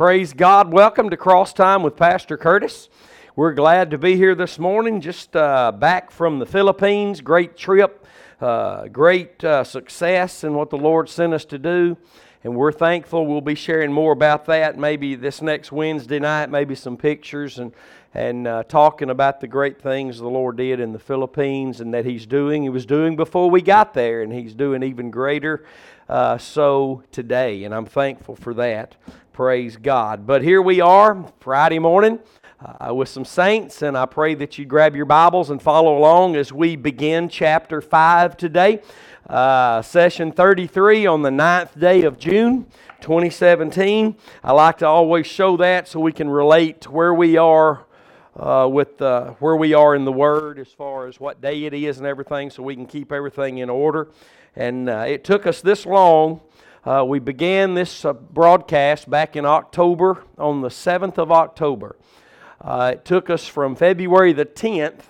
Praise God. Welcome to Cross Time with Pastor Curtis. We're glad to be here this morning, just uh, back from the Philippines. Great trip, uh, great uh, success in what the Lord sent us to do. And we're thankful. We'll be sharing more about that maybe this next Wednesday night, maybe some pictures and, and uh, talking about the great things the Lord did in the Philippines and that He's doing. He was doing before we got there, and He's doing even greater uh, so today. And I'm thankful for that. Praise God. But here we are, Friday morning. Uh, with some saints, and I pray that you grab your Bibles and follow along as we begin chapter 5 today. Uh, session 33 on the 9th day of June 2017. I like to always show that so we can relate to where we are uh, with uh, where we are in the Word as far as what day it is and everything, so we can keep everything in order. And uh, it took us this long uh, we began this uh, broadcast back in October, on the 7th of October. Uh, it took us from February the 10th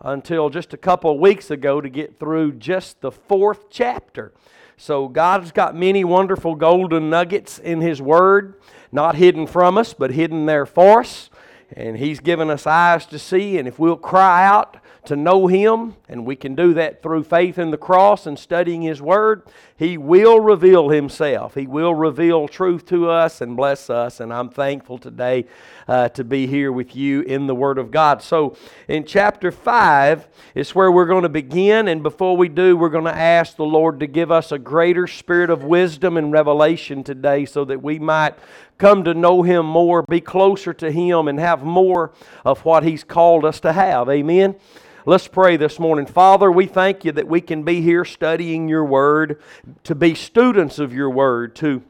until just a couple of weeks ago to get through just the fourth chapter. So God's got many wonderful golden nuggets in His Word, not hidden from us, but hidden there for us. And He's given us eyes to see, and if we'll cry out, to know Him, and we can do that through faith in the cross and studying His Word, He will reveal Himself. He will reveal truth to us and bless us. And I'm thankful today uh, to be here with you in the Word of God. So, in chapter 5 is where we're going to begin. And before we do, we're going to ask the Lord to give us a greater spirit of wisdom and revelation today so that we might come to know Him more, be closer to Him, and have more of what He's called us to have. Amen. Let's pray this morning. Father, we thank you that we can be here studying your word, to be students of your word, to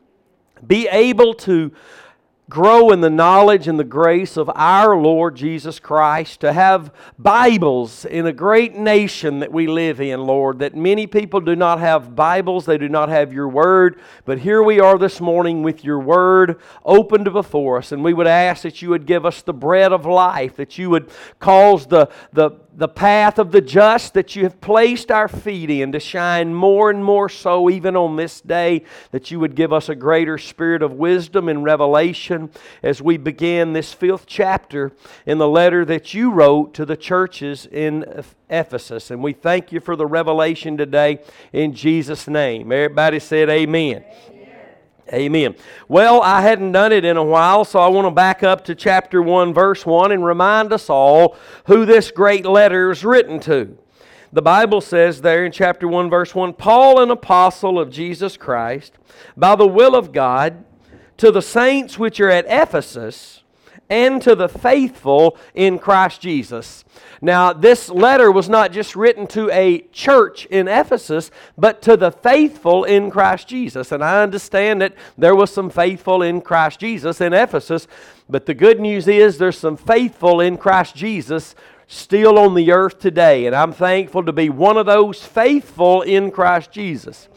be able to grow in the knowledge and the grace of our Lord Jesus Christ, to have Bibles in a great nation that we live in, Lord, that many people do not have Bibles, they do not have your Word, but here we are this morning with your Word opened before us, and we would ask that you would give us the bread of life, that you would cause the, the, the path of the just that you have placed our feet in to shine more and more so even on this day, that you would give us a greater spirit of wisdom and revelation as we begin this fifth chapter in the letter that you wrote to the churches in Ephesus. And we thank you for the revelation today in Jesus' name. Everybody said, Amen. amen. Amen. Well, I hadn't done it in a while, so I want to back up to chapter 1, verse 1, and remind us all who this great letter is written to. The Bible says there in chapter 1, verse 1 Paul, an apostle of Jesus Christ, by the will of God, to the saints which are at Ephesus, and to the faithful in Christ Jesus. Now, this letter was not just written to a church in Ephesus, but to the faithful in Christ Jesus. And I understand that there was some faithful in Christ Jesus in Ephesus, but the good news is there's some faithful in Christ Jesus still on the earth today. And I'm thankful to be one of those faithful in Christ Jesus.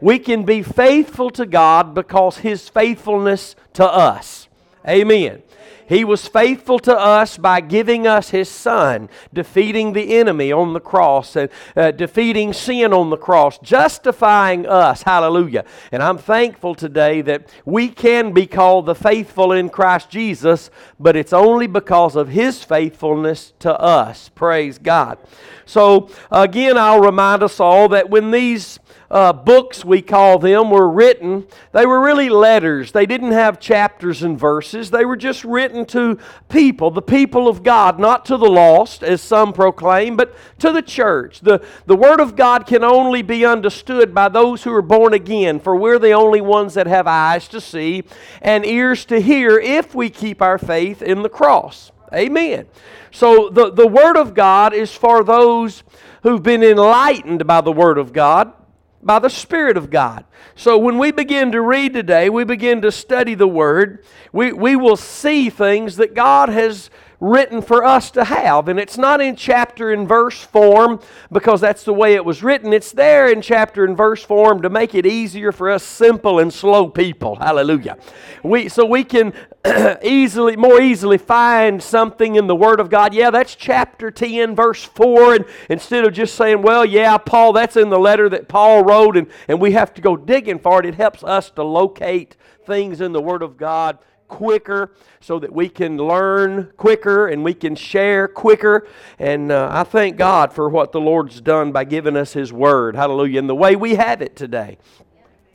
We can be faithful to God because His faithfulness to us. Amen. He was faithful to us by giving us His Son, defeating the enemy on the cross, and uh, defeating sin on the cross, justifying us. Hallelujah. And I'm thankful today that we can be called the faithful in Christ Jesus, but it's only because of His faithfulness to us. Praise God. So, again, I'll remind us all that when these uh, books, we call them, were written, they were really letters. They didn't have chapters and verses. They were just written to people, the people of God, not to the lost, as some proclaim, but to the church. The, the Word of God can only be understood by those who are born again, for we're the only ones that have eyes to see and ears to hear if we keep our faith in the cross. Amen. So the, the Word of God is for those who've been enlightened by the Word of God by the Spirit of God. So when we begin to read today, we begin to study the Word, we, we will see things that God has written for us to have. And it's not in chapter and verse form because that's the way it was written. It's there in chapter and verse form to make it easier for us simple and slow people. Hallelujah. We, so we can easily, more easily find something in the Word of God. Yeah, that's chapter 10, verse 4. And instead of just saying, well, yeah, Paul, that's in the letter that Paul wrote, and, and we have to go digging for it, it helps us to locate things in the Word of God quicker so that we can learn quicker and we can share quicker. And uh, I thank God for what the Lord's done by giving us His Word. Hallelujah. And the way we have it today.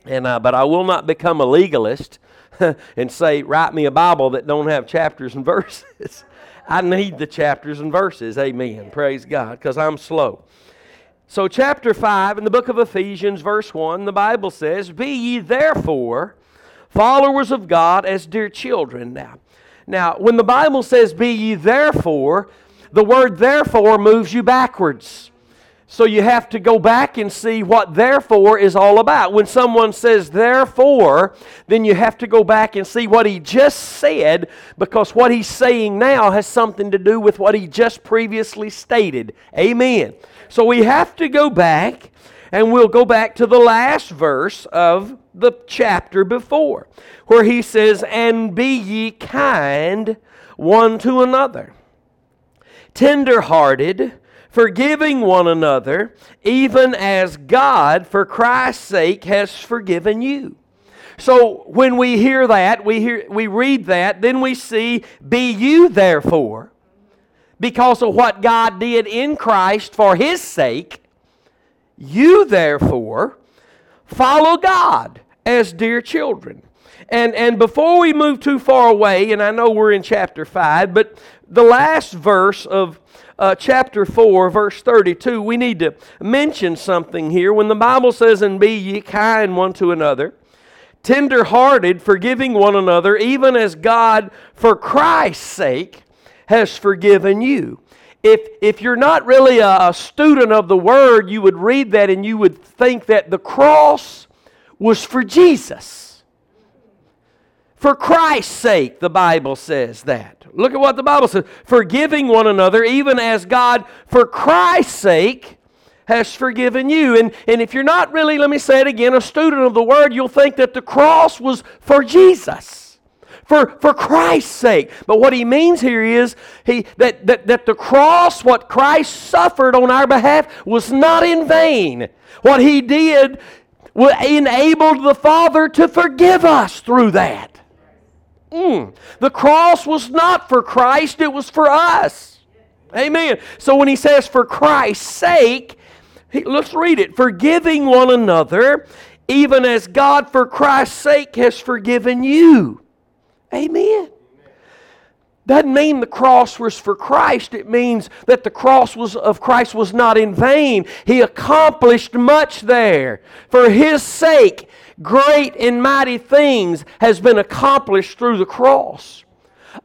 And, uh, but I will not become a legalist and say, write me a Bible that don't have chapters and verses. I need the chapters and verses. Amen. Praise God, because I'm slow. So, chapter 5 in the book of Ephesians, verse 1, the Bible says, Be ye therefore followers of God as dear children. Now, now, when the Bible says, Be ye therefore, the word therefore moves you backwards. So you have to go back and see what therefore is all about. When someone says therefore, then you have to go back and see what he just said because what he's saying now has something to do with what he just previously stated. Amen. So we have to go back and we'll go back to the last verse of the chapter before where he says, And be ye kind one to another, tender hearted forgiving one another, even as God, for Christ's sake, has forgiven you. So when we hear that, we, hear, we read that, then we see, Be you therefore, because of what God did in Christ for His sake, you therefore follow God as dear children. And, and before we move too far away, and I know we're in chapter 5, but the last verse of uh, chapter 4, verse 32, we need to mention something here. When the Bible says, And be ye kind one to another, tender hearted, forgiving one another, even as God, for Christ's sake, has forgiven you. If, if you're not really a, a student of the Word, you would read that and you would think that the cross was for Jesus. For Christ's sake, the Bible says that. Look at what the Bible says. Forgiving one another, even as God, for Christ's sake, has forgiven you. And, and if you're not really, let me say it again, a student of the Word, you'll think that the cross was for Jesus. For, for Christ's sake. But what he means here is he, that, that, that the cross, what Christ suffered on our behalf, was not in vain. What he did enabled the Father to forgive us through that. Mm. The cross was not for Christ, it was for us. Amen. So when he says for Christ's sake, he, let's read it. Forgiving one another, even as God for Christ's sake has forgiven you. Amen. Doesn't mean the cross was for Christ. It means that the cross was, of Christ was not in vain. He accomplished much there. For His sake, great and mighty things has been accomplished through the cross.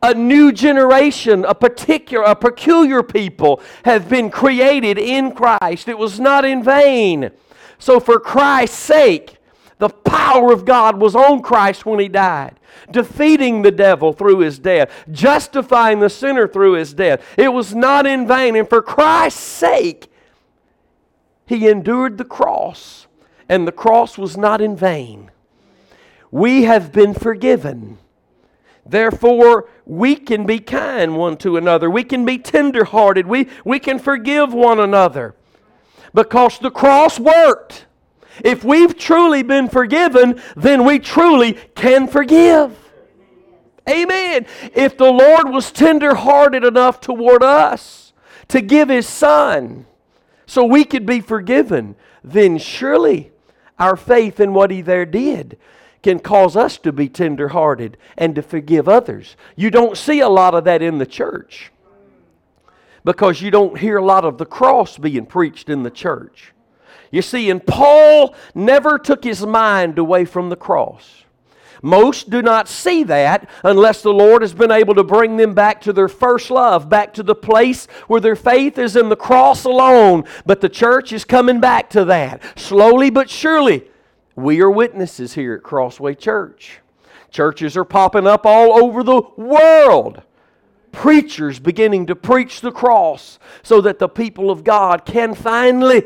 A new generation, a particular, a peculiar people have been created in Christ. It was not in vain. So for Christ's sake, the power of God was on Christ when he died, defeating the devil through his death, justifying the sinner through his death. It was not in vain. And for Christ's sake, he endured the cross and the cross was not in vain. We have been forgiven. Therefore, we can be kind one to another. We can be tenderhearted. We, we can forgive one another because the cross worked. If we've truly been forgiven, then we truly can forgive. Amen. If the Lord was tenderhearted enough toward us to give His Son so we could be forgiven, then surely our faith in what He there did can cause us to be tenderhearted and to forgive others. You don't see a lot of that in the church because you don't hear a lot of the cross being preached in the church. You see, and Paul never took his mind away from the cross. Most do not see that unless the Lord has been able to bring them back to their first love, back to the place where their faith is in the cross alone. But the church is coming back to that. Slowly but surely, we are witnesses here at Crossway Church. Churches are popping up all over the world. Preachers beginning to preach the cross so that the people of God can finally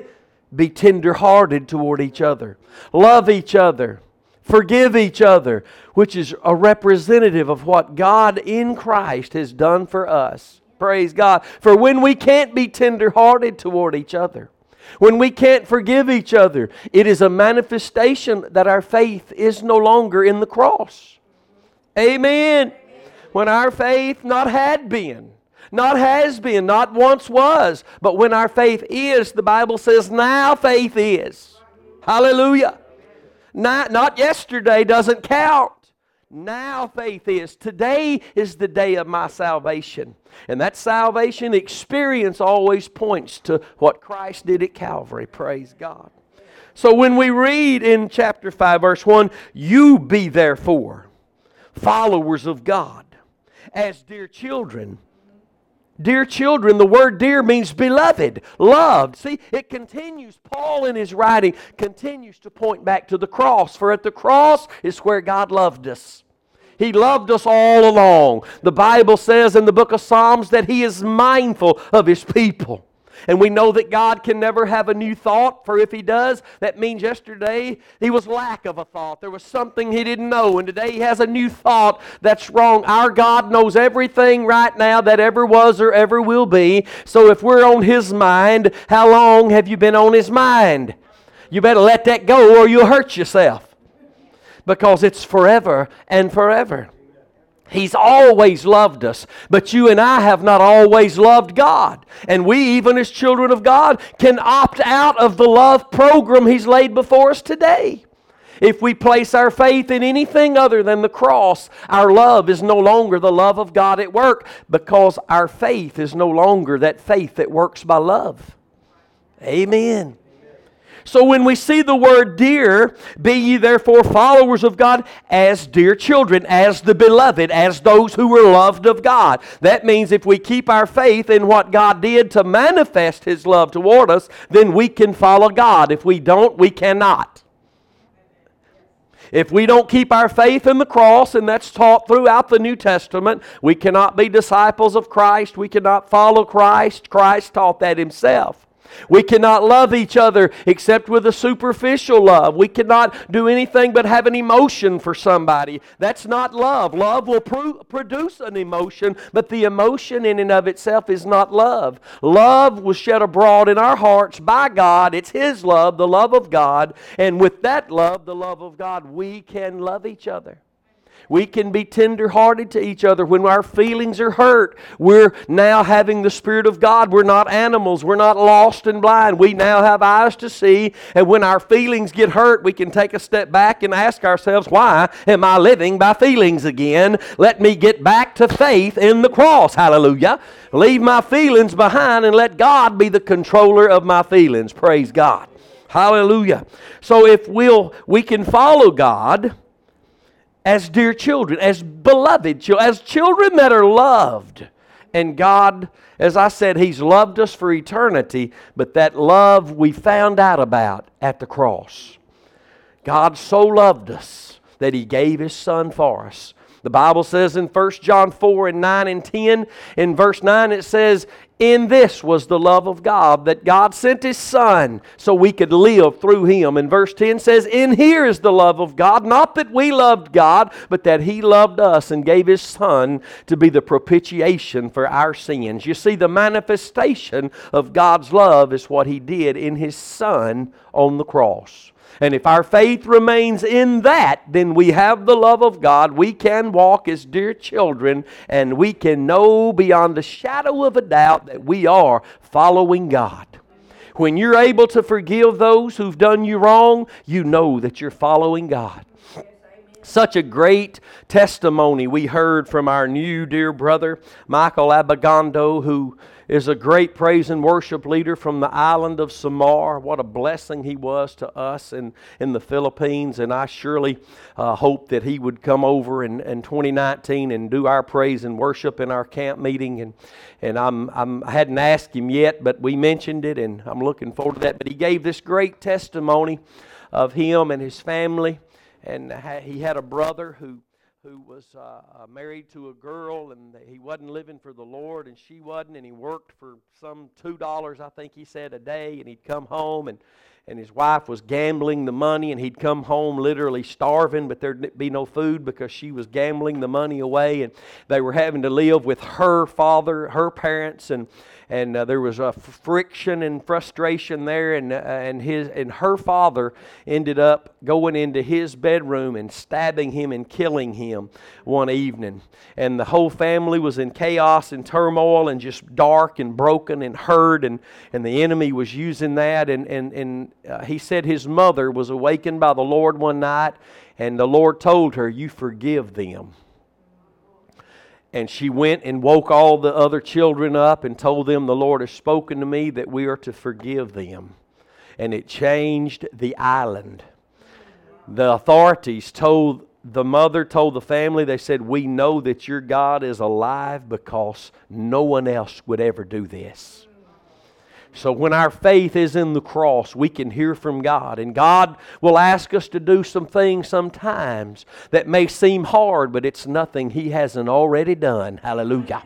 be tender-hearted toward each other, love each other, Forgive each other, which is a representative of what God in Christ has done for us. Praise God. For when we can't be tenderhearted toward each other, when we can't forgive each other, it is a manifestation that our faith is no longer in the cross. Amen. When our faith not had been, not has been, not once was, but when our faith is, the Bible says now faith is. Hallelujah. Not, not yesterday doesn't count. Now faith is. Today is the day of my salvation. And that salvation experience always points to what Christ did at Calvary. Praise God. So when we read in chapter 5, verse 1, you be therefore followers of God as dear children. Dear children, the word dear means beloved, loved. See, it continues. Paul in his writing continues to point back to the cross, for at the cross is where God loved us. He loved us all along. The Bible says in the book of Psalms that He is mindful of His people. And we know that God can never have a new thought, for if He does, that means yesterday He was lack of a thought. There was something He didn't know, and today He has a new thought that's wrong. Our God knows everything right now that ever was or ever will be. So if we're on His mind, how long have you been on His mind? You better let that go or you'll hurt yourself because it's forever and forever. He's always loved us, but you and I have not always loved God. And we, even as children of God, can opt out of the love program He's laid before us today. If we place our faith in anything other than the cross, our love is no longer the love of God at work because our faith is no longer that faith that works by love. Amen. So when we see the word dear, be ye therefore followers of God as dear children, as the beloved, as those who were loved of God. That means if we keep our faith in what God did to manifest His love toward us, then we can follow God. If we don't, we cannot. If we don't keep our faith in the cross, and that's taught throughout the New Testament, we cannot be disciples of Christ. We cannot follow Christ. Christ taught that himself. We cannot love each other except with a superficial love. We cannot do anything but have an emotion for somebody. That's not love. Love will pro- produce an emotion, but the emotion in and of itself is not love. Love was shed abroad in our hearts by God. It's His love, the love of God. And with that love, the love of God, we can love each other. We can be tenderhearted to each other when our feelings are hurt. We're now having the Spirit of God. We're not animals. We're not lost and blind. We now have eyes to see. And when our feelings get hurt, we can take a step back and ask ourselves, why am I living by feelings again? Let me get back to faith in the cross. Hallelujah. Leave my feelings behind and let God be the controller of my feelings. Praise God. Hallelujah. So if we'll we can follow God as dear children, as beloved children, as children that are loved. And God, as I said, He's loved us for eternity, but that love we found out about at the cross. God so loved us that He gave His Son for us. The Bible says in 1 John 4 and 9 and 10, in verse 9, it says, in this was the love of God, that God sent His Son so we could live through Him. And verse 10 says, In here is the love of God, not that we loved God, but that He loved us and gave His Son to be the propitiation for our sins. You see, the manifestation of God's love is what He did in His Son on the cross. And if our faith remains in that, then we have the love of God. We can walk as dear children, and we can know beyond a shadow of a doubt that we are following God. When you're able to forgive those who've done you wrong, you know that you're following God. Such a great testimony we heard from our new dear brother, Michael Abagando, who is a great praise and worship leader from the island of Samar. What a blessing he was to us in, in the Philippines. And I surely uh, hope that he would come over in, in 2019 and do our praise and worship in our camp meeting. And, and I'm, I'm, I hadn't asked him yet, but we mentioned it, and I'm looking forward to that. But he gave this great testimony of him and his family. And he had a brother who who was uh, uh, married to a girl and he wasn't living for the Lord and she wasn't, and he worked for some two dollars, I think he said, a day, and he'd come home and and his wife was gambling the money, and he'd come home literally starving, but there'd be no food because she was gambling the money away, and they were having to live with her father, her parents, and and uh, there was a friction and frustration there, and uh, and his and her father ended up going into his bedroom and stabbing him and killing him one evening, and the whole family was in chaos and turmoil and just dark and broken and hurt, and and the enemy was using that, and and and uh, he said his mother was awakened by the Lord one night, and the Lord told her, "You forgive them." And she went and woke all the other children up and told them, The Lord has spoken to me that we are to forgive them. And it changed the island. The authorities told the mother, told the family, they said, We know that your God is alive because no one else would ever do this. So when our faith is in the cross, we can hear from God. And God will ask us to do some things sometimes that may seem hard, but it's nothing He hasn't already done. Hallelujah.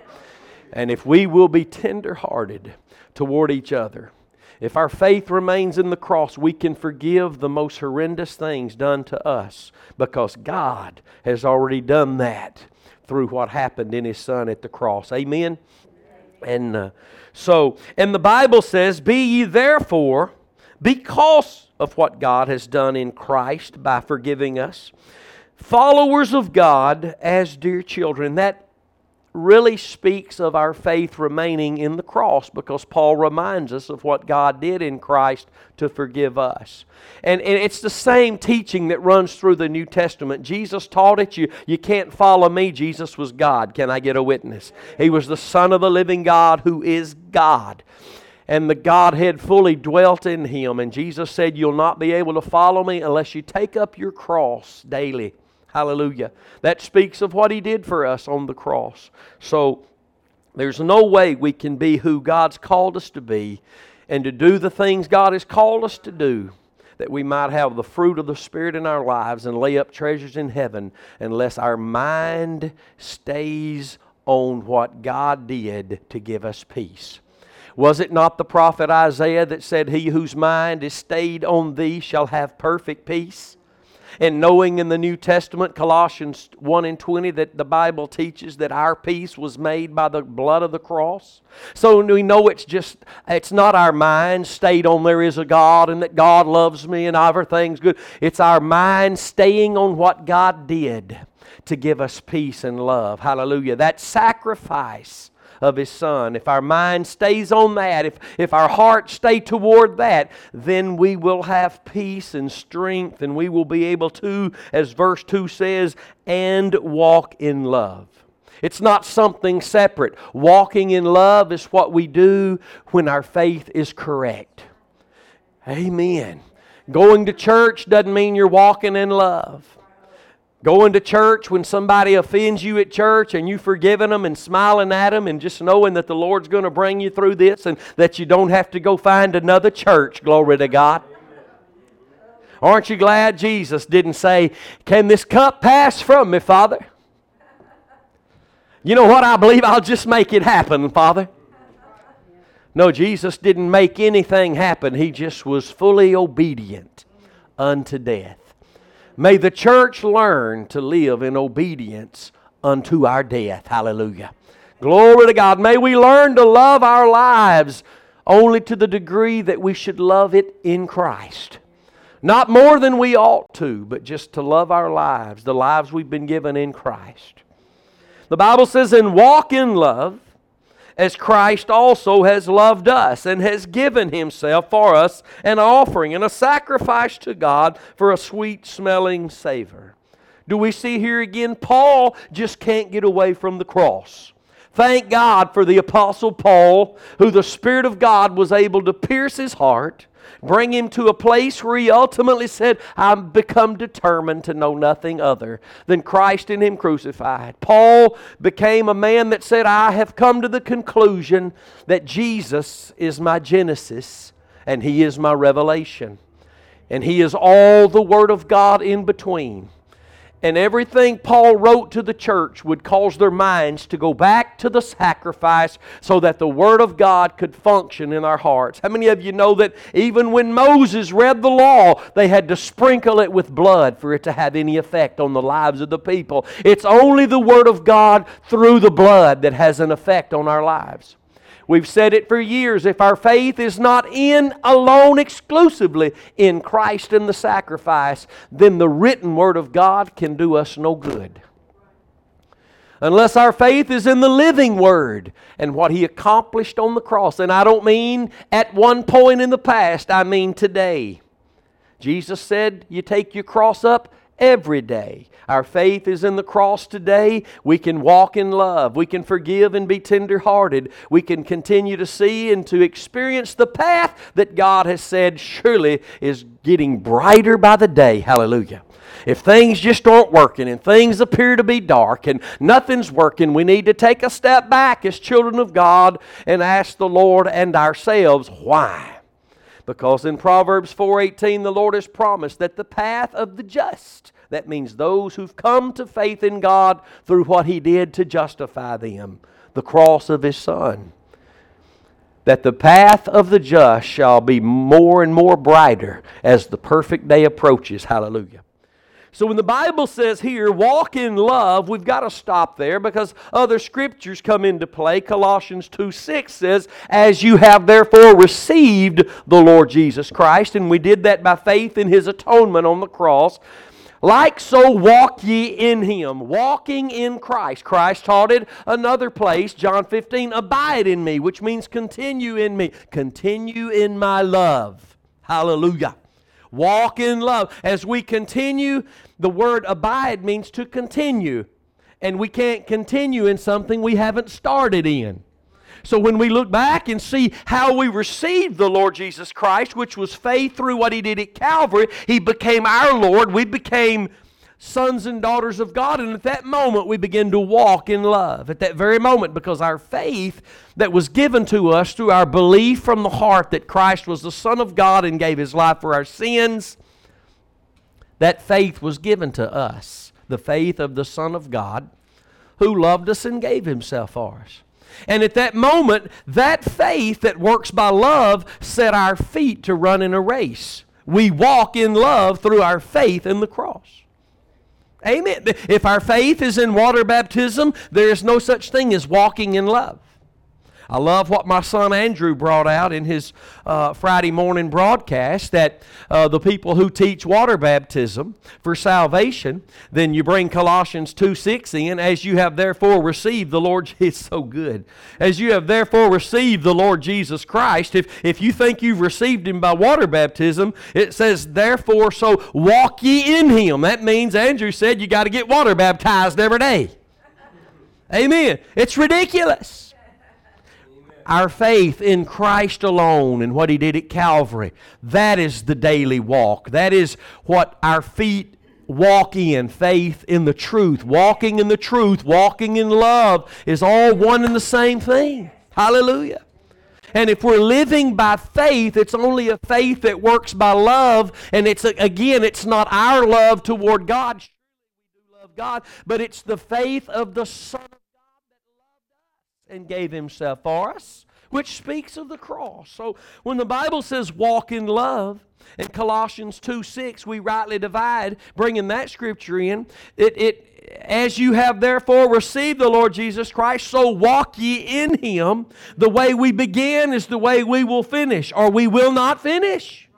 And if we will be tenderhearted toward each other, if our faith remains in the cross, we can forgive the most horrendous things done to us because God has already done that through what happened in His Son at the cross. Amen. And uh, so, and the Bible says, Be ye therefore, because of what God has done in Christ by forgiving us, followers of God as dear children. That really speaks of our faith remaining in the cross because Paul reminds us of what God did in Christ to forgive us. And, and it's the same teaching that runs through the New Testament. Jesus taught it. You, you can't follow me. Jesus was God. Can I get a witness? He was the Son of the living God who is God and the Godhead fully dwelt in him. And Jesus said, You'll not be able to follow me unless you take up your cross daily Hallelujah. That speaks of what He did for us on the cross. So there's no way we can be who God's called us to be and to do the things God has called us to do that we might have the fruit of the Spirit in our lives and lay up treasures in heaven unless our mind stays on what God did to give us peace. Was it not the prophet Isaiah that said, He whose mind is stayed on thee shall have perfect peace? And knowing in the New Testament, Colossians 1 and 20, that the Bible teaches that our peace was made by the blood of the cross. So we know it's just, it's not our mind stayed on there is a God and that God loves me and everything's good. It's our mind staying on what God did to give us peace and love. Hallelujah. That sacrifice of His Son, if our mind stays on that, if, if our hearts stay toward that, then we will have peace and strength, and we will be able to, as verse 2 says, and walk in love. It's not something separate. Walking in love is what we do when our faith is correct. Amen. Going to church doesn't mean you're walking in love. Going to church when somebody offends you at church and you forgiving them and smiling at them and just knowing that the Lord's going to bring you through this and that you don't have to go find another church. Glory to God. Aren't you glad Jesus didn't say, Can this cup pass from me, Father? You know what? I believe I'll just make it happen, Father. No, Jesus didn't make anything happen. He just was fully obedient unto death. May the church learn to live in obedience unto our death. Hallelujah. Glory to God. May we learn to love our lives only to the degree that we should love it in Christ. Not more than we ought to, but just to love our lives, the lives we've been given in Christ. The Bible says, and walk in love as Christ also has loved us and has given himself for us an offering and a sacrifice to God for a sweet smelling savor. Do we see here again? Paul just can't get away from the cross. Thank God for the Apostle Paul, who the Spirit of God was able to pierce his heart bring him to a place where he ultimately said, I've become determined to know nothing other than Christ and him crucified. Paul became a man that said, I have come to the conclusion that Jesus is my Genesis and he is my revelation. And he is all the Word of God in between. And everything Paul wrote to the church would cause their minds to go back to the sacrifice so that the Word of God could function in our hearts. How many of you know that even when Moses read the law, they had to sprinkle it with blood for it to have any effect on the lives of the people? It's only the Word of God through the blood that has an effect on our lives. We've said it for years. If our faith is not in alone exclusively in Christ and the sacrifice, then the written Word of God can do us no good. Unless our faith is in the living Word and what He accomplished on the cross. And I don't mean at one point in the past, I mean today. Jesus said, You take your cross up every day. Our faith is in the cross today. We can walk in love. We can forgive and be tenderhearted. We can continue to see and to experience the path that God has said surely is getting brighter by the day. Hallelujah. If things just aren't working and things appear to be dark and nothing's working, we need to take a step back as children of God and ask the Lord and ourselves why. Because in Proverbs 4:18 the Lord has promised that the path of the just that means those who've come to faith in God through what He did to justify them, the cross of His Son. That the path of the just shall be more and more brighter as the perfect day approaches. Hallelujah. So when the Bible says here, walk in love, we've got to stop there because other scriptures come into play. Colossians 2 6 says, As you have therefore received the Lord Jesus Christ, and we did that by faith in his atonement on the cross. Like so, walk ye in him, walking in Christ. Christ taught it another place, John 15, abide in me, which means continue in me, continue in my love. Hallelujah. Walk in love. As we continue, the word abide means to continue. And we can't continue in something we haven't started in. So when we look back and see how we received the Lord Jesus Christ, which was faith through what He did at Calvary, He became our Lord. We became sons and daughters of God. And at that moment, we begin to walk in love. At that very moment, because our faith that was given to us through our belief from the heart that Christ was the Son of God and gave His life for our sins, that faith was given to us. The faith of the Son of God who loved us and gave Himself for us. And at that moment, that faith that works by love set our feet to run in a race. We walk in love through our faith in the cross. Amen. If our faith is in water baptism, there is no such thing as walking in love. I love what my son Andrew brought out in his uh, Friday morning broadcast that uh, the people who teach water baptism for salvation, then you bring Colossians 2 6 in, as you have therefore received the Lord, it's so good. As you have therefore received the Lord Jesus Christ, if, if you think you've received him by water baptism, it says, therefore, so walk ye in him. That means, Andrew said, you got to get water baptized every day. Amen. It's ridiculous our faith in Christ alone and what He did at Calvary. That is the daily walk. That is what our feet walk in faith in the truth. Walking in the truth, walking in love is all one and the same thing. Hallelujah. And if we're living by faith, it's only a faith that works by love. And it's, again, it's not our love toward God. We do love God, but it's the faith of the Son and gave himself for us, which speaks of the cross. So when the Bible says walk in love, in Colossians 2 6, we rightly divide, bringing that scripture in. It, it, as you have therefore received the Lord Jesus Christ, so walk ye in him. The way we begin is the way we will finish, or we will not finish.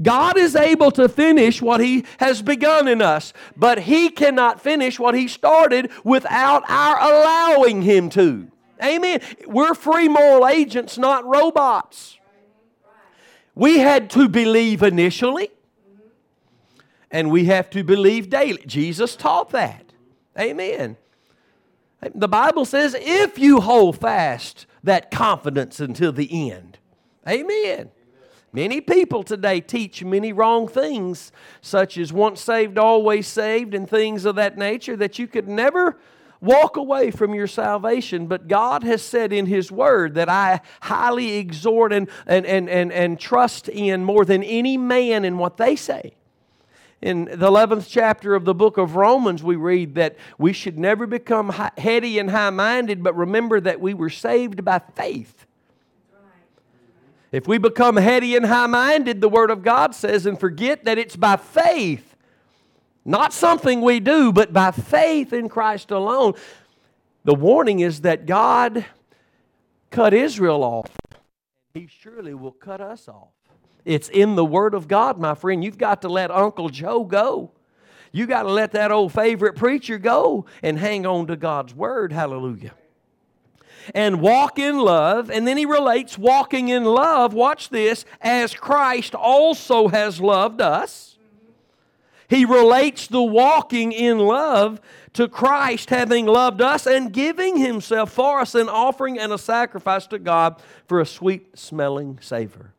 God is able to finish what He has begun in us, but He cannot finish what He started without our allowing Him to. Amen. We're free moral agents, not robots. We had to believe initially, and we have to believe daily. Jesus taught that. Amen. The Bible says, if you hold fast that confidence until the end. Amen. Many people today teach many wrong things, such as once saved, always saved, and things of that nature, that you could never walk away from your salvation. But God has said in His Word that I highly exhort and, and, and, and, and trust in more than any man in what they say. in the 11th chapter of the book of Romans, we read that we should never become heady and high minded, but remember that we were saved by faith. If we become heady and high minded, the Word of God says, and forget that it's by faith, not something we do, but by faith in Christ alone. The warning is that God cut Israel off, He surely will cut us off. It's in the Word of God, my friend. You've got to let Uncle Joe go. You got to let that old favorite preacher go and hang on to God's Word. Hallelujah. And walk in love. And then he relates walking in love, watch this, as Christ also has loved us. He relates the walking in love to Christ having loved us and giving himself for us, an offering and a sacrifice to God for a sweet smelling savor.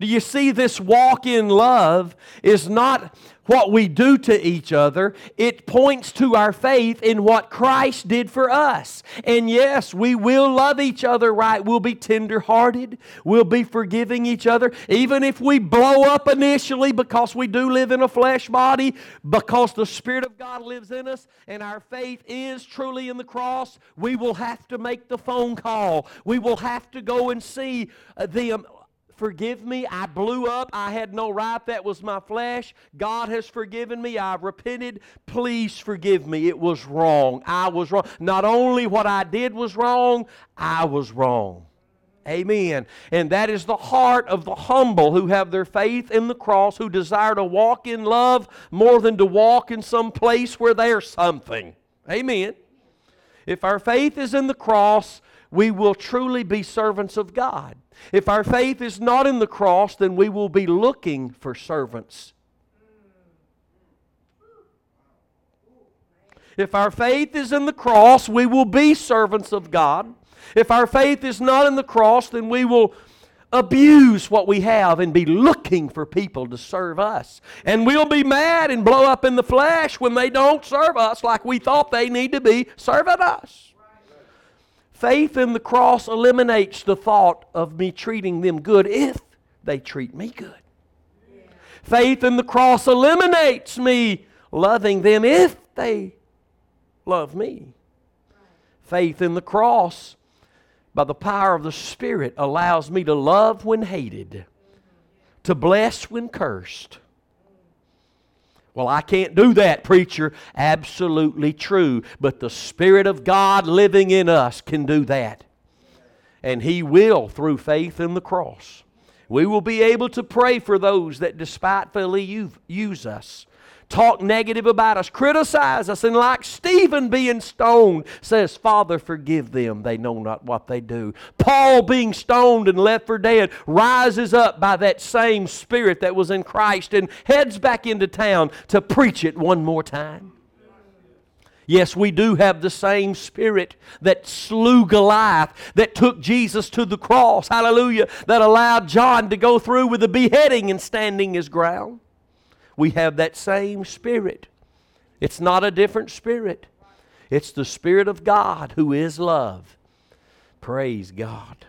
Do you see this walk in love is not what we do to each other, it points to our faith in what Christ did for us. And yes, we will love each other right. We'll be tenderhearted. We'll be forgiving each other. Even if we blow up initially because we do live in a flesh body, because the Spirit of God lives in us and our faith is truly in the cross, we will have to make the phone call. We will have to go and see uh, them um, Forgive me. I blew up. I had no right. That was my flesh. God has forgiven me. I've repented. Please forgive me. It was wrong. I was wrong. Not only what I did was wrong, I was wrong. Amen. And that is the heart of the humble who have their faith in the cross, who desire to walk in love more than to walk in some place where there's something. Amen. If our faith is in the cross, we will truly be servants of God. If our faith is not in the cross, then we will be looking for servants. If our faith is in the cross, we will be servants of God. If our faith is not in the cross, then we will abuse what we have and be looking for people to serve us. And we'll be mad and blow up in the flesh when they don't serve us like we thought they need to be serving us. Faith in the cross eliminates the thought of me treating them good if they treat me good. Faith in the cross eliminates me loving them if they love me. Faith in the cross, by the power of the Spirit, allows me to love when hated, to bless when cursed, well, I can't do that, preacher. Absolutely true. But the Spirit of God living in us can do that. And He will through faith in the cross. We will be able to pray for those that despitefully use us talk negative about us, criticize us, and like Stephen being stoned, says, Father, forgive them. They know not what they do. Paul, being stoned and left for dead, rises up by that same Spirit that was in Christ and heads back into town to preach it one more time. Yes, we do have the same spirit that slew Goliath, that took Jesus to the cross, hallelujah, that allowed John to go through with the beheading and standing his ground we have that same Spirit. It's not a different Spirit, it's the Spirit of God who is love. Praise God.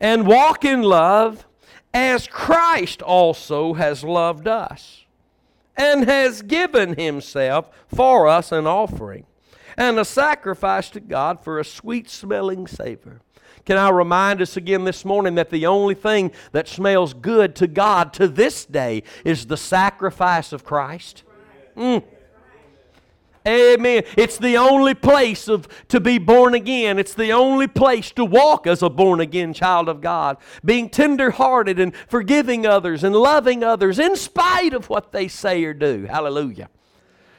And walk in love as Christ also has loved us and has given himself for us an offering and a sacrifice to God for a sweet smelling savor. Can I remind us again this morning that the only thing that smells good to God to this day is the sacrifice of Christ? Mm. Amen. It's the only place of to be born again. It's the only place to walk as a born again child of God. Being tender-hearted and forgiving others and loving others in spite of what they say or do. Hallelujah.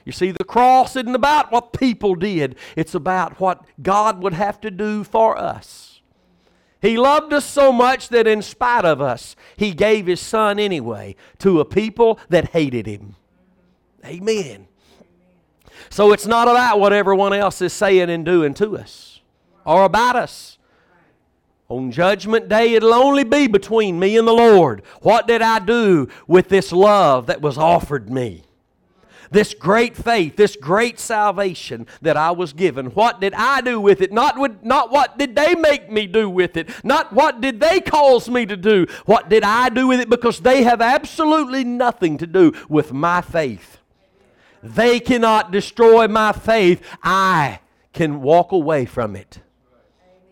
You see, the cross isn't about what people did. It's about what God would have to do for us. He loved us so much that in spite of us, He gave His Son anyway to a people that hated Him. Amen. So it's not about what everyone else is saying and doing to us or about us. On Judgment Day, it'll only be between me and the Lord. What did I do with this love that was offered me? This great faith, this great salvation that I was given. What did I do with it? Not, with, not what did they make me do with it. Not what did they cause me to do. What did I do with it? Because they have absolutely nothing to do with my faith. They cannot destroy my faith. I can walk away from it.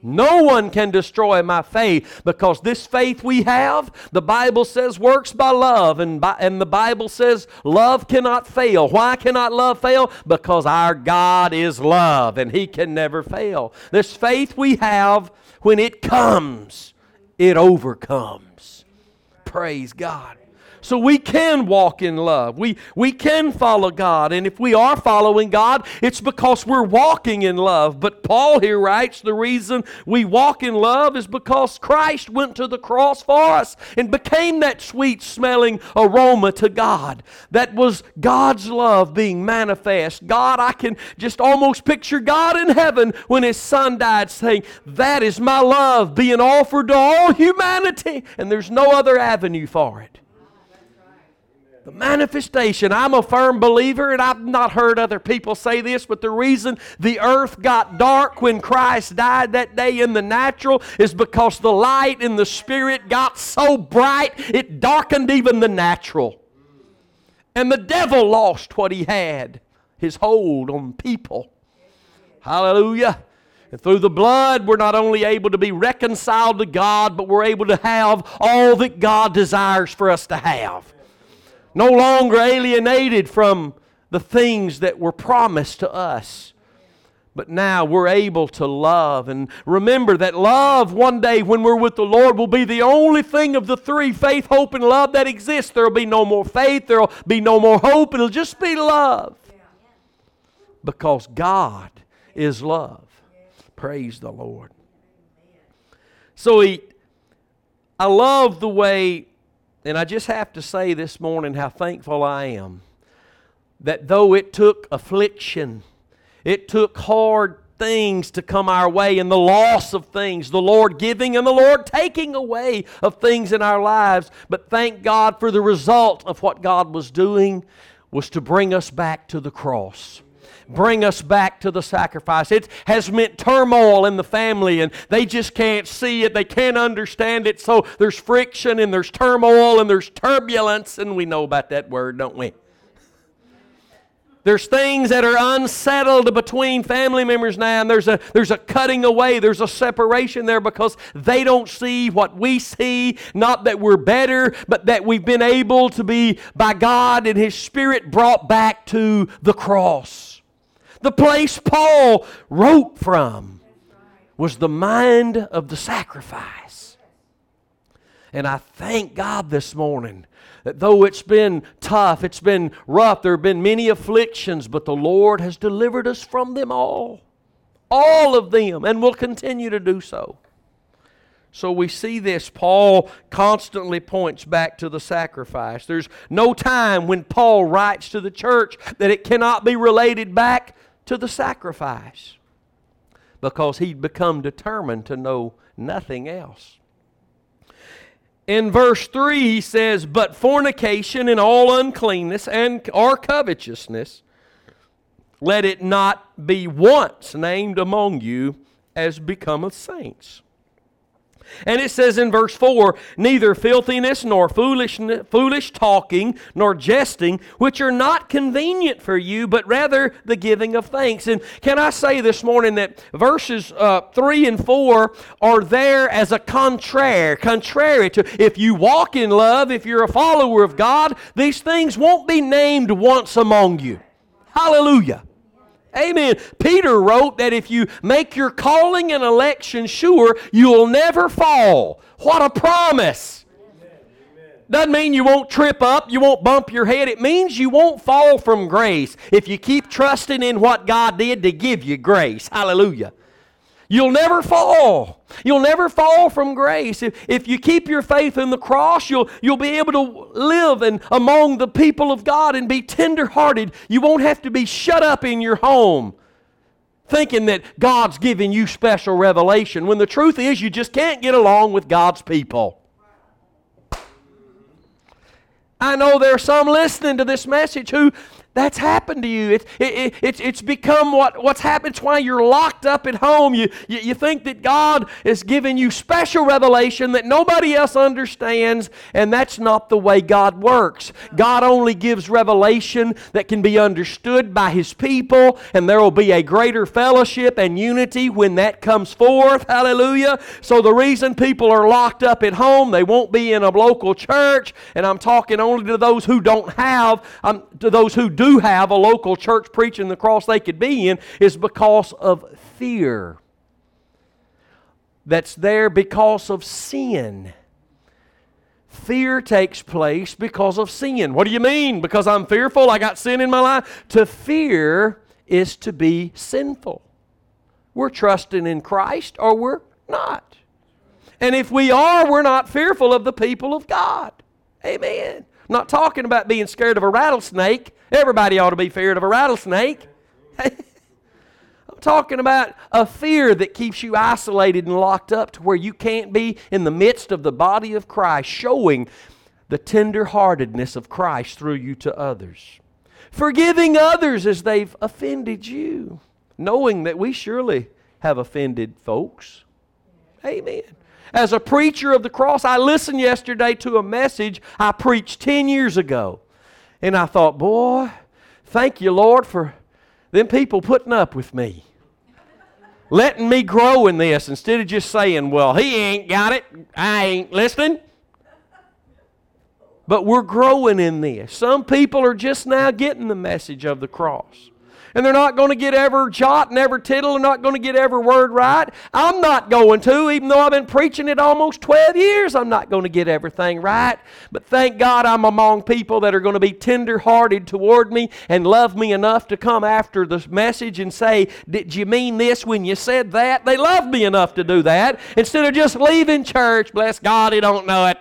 No one can destroy my faith because this faith we have, the Bible says, works by love. And, by, and the Bible says love cannot fail. Why cannot love fail? Because our God is love and He can never fail. This faith we have, when it comes, it overcomes. Praise God. So we can walk in love. We, we can follow God. And if we are following God, it's because we're walking in love. But Paul here writes the reason we walk in love is because Christ went to the cross for us and became that sweet smelling aroma to God. That was God's love being manifest. God, I can just almost picture God in heaven when his son died saying, That is my love being offered to all humanity. And there's no other avenue for it. The manifestation. I'm a firm believer, and I've not heard other people say this, but the reason the earth got dark when Christ died that day in the natural is because the light in the Spirit got so bright it darkened even the natural. And the devil lost what he had his hold on people. Hallelujah. And through the blood, we're not only able to be reconciled to God, but we're able to have all that God desires for us to have no longer alienated from the things that were promised to us. But now we're able to love. And remember that love, one day when we're with the Lord, will be the only thing of the three faith, hope, and love that exists. There will be no more faith, there will be no more hope. It'll just be love. Because God is love. Praise the Lord. So he, I love the way and I just have to say this morning how thankful I am that though it took affliction, it took hard things to come our way and the loss of things, the Lord giving and the Lord taking away of things in our lives. But thank God for the result of what God was doing was to bring us back to the cross bring us back to the sacrifice. It has meant turmoil in the family, and they just can't see it. They can't understand it. So there's friction, and there's turmoil, and there's turbulence, and we know about that word, don't we? There's things that are unsettled between family members now, and there's a, there's a cutting away, there's a separation there because they don't see what we see. Not that we're better, but that we've been able to be, by God and His Spirit, brought back to the cross. The place Paul wrote from was the mind of the sacrifice. And I thank God this morning that though it's been tough, it's been rough, there have been many afflictions, but the Lord has delivered us from them all. All of them, and will continue to do so. So we see this. Paul constantly points back to the sacrifice. There's no time when Paul writes to the church that it cannot be related back to the sacrifice because he'd become determined to know nothing else. In verse 3, he says, But fornication and all uncleanness and or covetousness, let it not be once named among you as becometh saints and it says in verse 4 neither filthiness nor foolish, foolish talking nor jesting, which are not convenient for you, but rather the giving of thanks. And can I say this morning that verses uh, 3 and 4 are there as a contrary, contrary to if you walk in love, if you're a follower of God, these things won't be named once among you. Hallelujah. Amen. Peter wrote that if you make your calling and election sure, you'll never fall. What a promise! Doesn't mean you won't trip up, you won't bump your head. It means you won't fall from grace if you keep trusting in what God did to give you grace. Hallelujah. You'll never fall. You'll never fall from grace. If, if you keep your faith in the cross, you'll, you'll be able to live and among the people of God and be tenderhearted. You won't have to be shut up in your home thinking that God's giving you special revelation when the truth is you just can't get along with God's people. I know there are some listening to this message who That's happened to you. It, it, it, it's, it's become what, what's happened. It's why you're locked up at home. You, you, you think that God is giving you special revelation that nobody else understands, and that's not the way God works. God only gives revelation that can be understood by His people, and there will be a greater fellowship and unity when that comes forth. Hallelujah. So the reason people are locked up at home, they won't be in a local church, and I'm talking only to those who don't have, um, to those who do have a local church preaching the cross they could be in is because of fear. That's there because of sin. Fear takes place because of sin. What do you mean? Because I'm fearful, I got sin in my life? To fear is to be sinful. We're trusting in Christ or we're not. And if we are, we're not fearful of the people of God. Amen. Not talking about being scared of a rattlesnake. Everybody ought to be feared of a rattlesnake. I'm talking about a fear that keeps you isolated and locked up to where you can't be in the midst of the body of Christ, showing the tender-heartedness of Christ through you to others. Forgiving others as they've offended you, knowing that we surely have offended folks. Amen. As a preacher of the cross, I listened yesterday to a message I preached 10 years ago. And I thought, boy, thank you, Lord, for them people putting up with me. Letting me grow in this instead of just saying, well, he ain't got it. I ain't listening. But we're growing in this. Some people are just now getting the message of the cross and they're not going to get every jot and every tittle. They're not going to get every word right. I'm not going to, even though I've been preaching it almost 12 years. I'm not going to get everything right. But thank God I'm among people that are going to be tender hearted toward me and love me enough to come after the message and say, Did you mean this when you said that? They love me enough to do that instead of just leaving church. Bless God, he don't know it.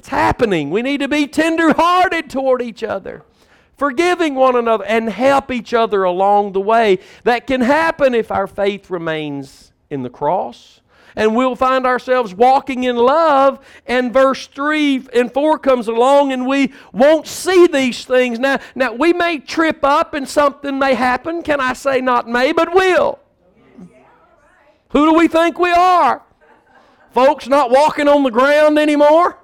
That's happening. We need to be tender-hearted toward each other, forgiving one another, and help each other along the way. That can happen if our faith remains in the cross. And we'll find ourselves walking in love, and verse 3 and 4 comes along, and we won't see these things. Now, now we may trip up and something may happen. Can I say not may, but will? Who do we think we are? Folks not walking on the ground anymore?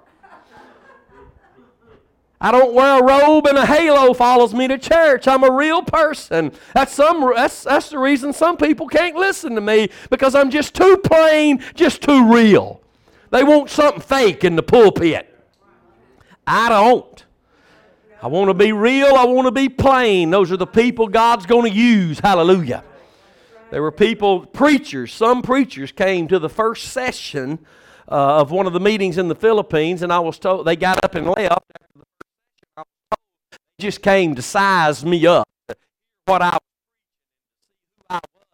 I don't wear a robe and a halo follows me to church. I'm a real person. That's, some, that's, that's the reason some people can't listen to me because I'm just too plain, just too real. They want something fake in the pulpit. I don't. I want to be real. I want to be plain. Those are the people God's going to use. Hallelujah. There were people, preachers, some preachers came to the first session uh, of one of the meetings in the Philippines, and I was told they got up and left just came to size me up, what I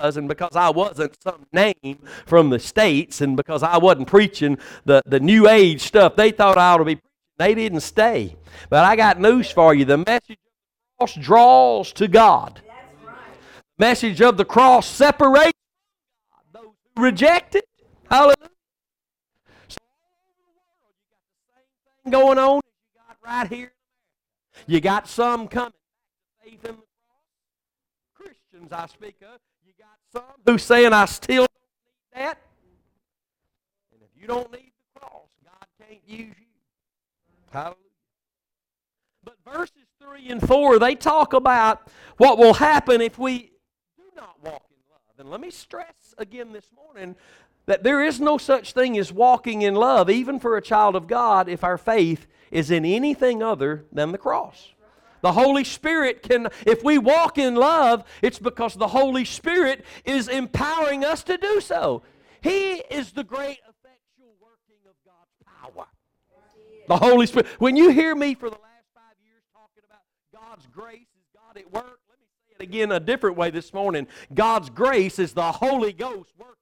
was, and because I wasn't some name from the States, and because I wasn't preaching the, the New Age stuff they thought I ought to be preaching, they didn't stay. But I got news for you. The message of the cross draws to God. Right. The message of the cross separates those who reject it. Hallelujah. So all over world, you got the same thing going on you got right here you got some coming faith in the cross. Christians, I speak of. You got some who saying, I still don't need that. And if you don't need the cross, God can't use you. Hallelujah. But verses 3 and 4, they talk about what will happen if we do not walk in love. And let me stress again this morning that there is no such thing as walking in love, even for a child of God, if our faith is in anything other than the cross. The Holy Spirit can, if we walk in love, it's because the Holy Spirit is empowering us to do so. He is the great effectual working of God's power. The Holy Spirit. When you hear me for the last five years talking about God's grace is God at work, let me say it again a different way this morning. God's grace is the Holy Ghost working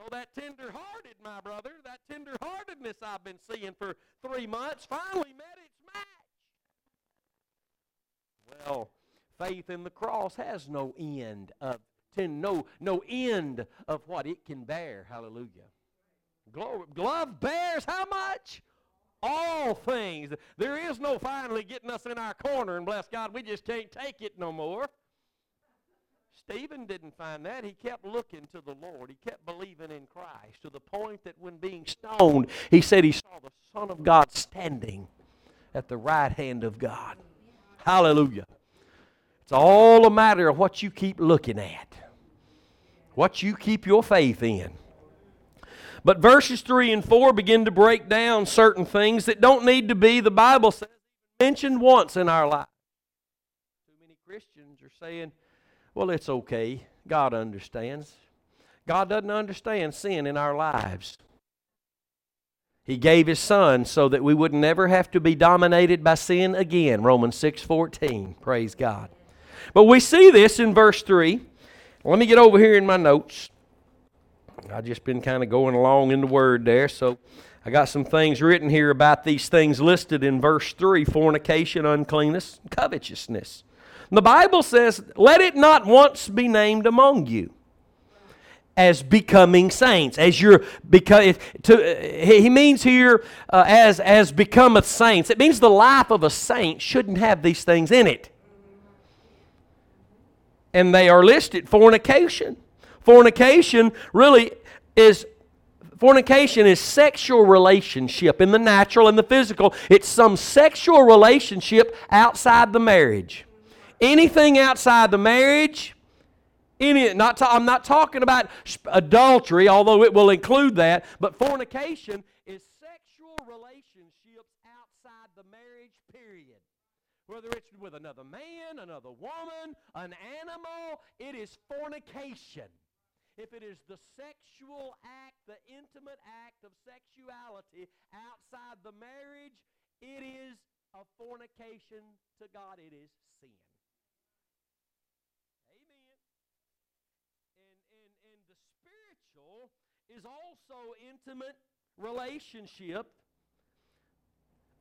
So that tender-hearted, my brother, that tender-heartedness I've been seeing for three months finally met its match. Well, faith in the cross has no end of ten, no no end of what it can bear. Hallelujah. Glory. Love bears how much? All things. There is no finally getting us in our corner and bless God, we just can't take it no more. Stephen didn't find that. He kept looking to the Lord. He kept believing in Christ to the point that when being stoned, he said he saw the Son of God standing at the right hand of God. Hallelujah. It's all a matter of what you keep looking at, what you keep your faith in. But verses 3 and 4 begin to break down certain things that don't need to be, the Bible says, mentioned once in our life. Too many Christians are saying, well, it's okay. God understands. God doesn't understand sin in our lives. He gave his son so that we would never have to be dominated by sin again. Romans 6:14. Praise God. But we see this in verse 3. Let me get over here in my notes. I've just been kind of going along in the word there, so I got some things written here about these things listed in verse 3 fornication, uncleanness, covetousness. The Bible says, Let it not once be named among you as becoming saints. As you're because to, he means here uh, as as becometh saints. It means the life of a saint shouldn't have these things in it. And they are listed. Fornication. Fornication really is fornication is sexual relationship. In the natural and the physical it's some sexual relationship outside the marriage anything outside the marriage, any, not ta- I'm not talking about adultery, although it will include that, but fornication is sexual relationships outside the marriage period. Whether it's with another man, another woman, an animal, it is fornication. If it is the sexual act, the intimate act of sexuality outside the marriage, it is a fornication to God. It is sin. Is also intimate relationship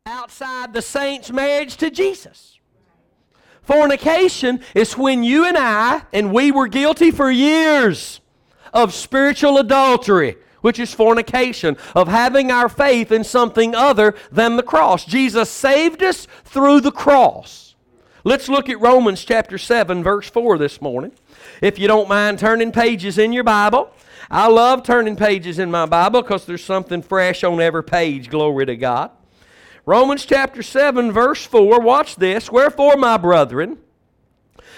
outside the saint's marriage to Jesus. Fornication is when you and I, and we were guilty for years of spiritual adultery, which is fornication, of having our faith in something other than the cross. Jesus saved us through the cross. Let's look at Romans chapter 7, verse 4 this morning. If you don't mind turning pages in your Bible, I love turning pages in my Bible because there's something fresh on every page. Glory to God. Romans chapter 7, verse 4. Watch this. Wherefore, my brethren,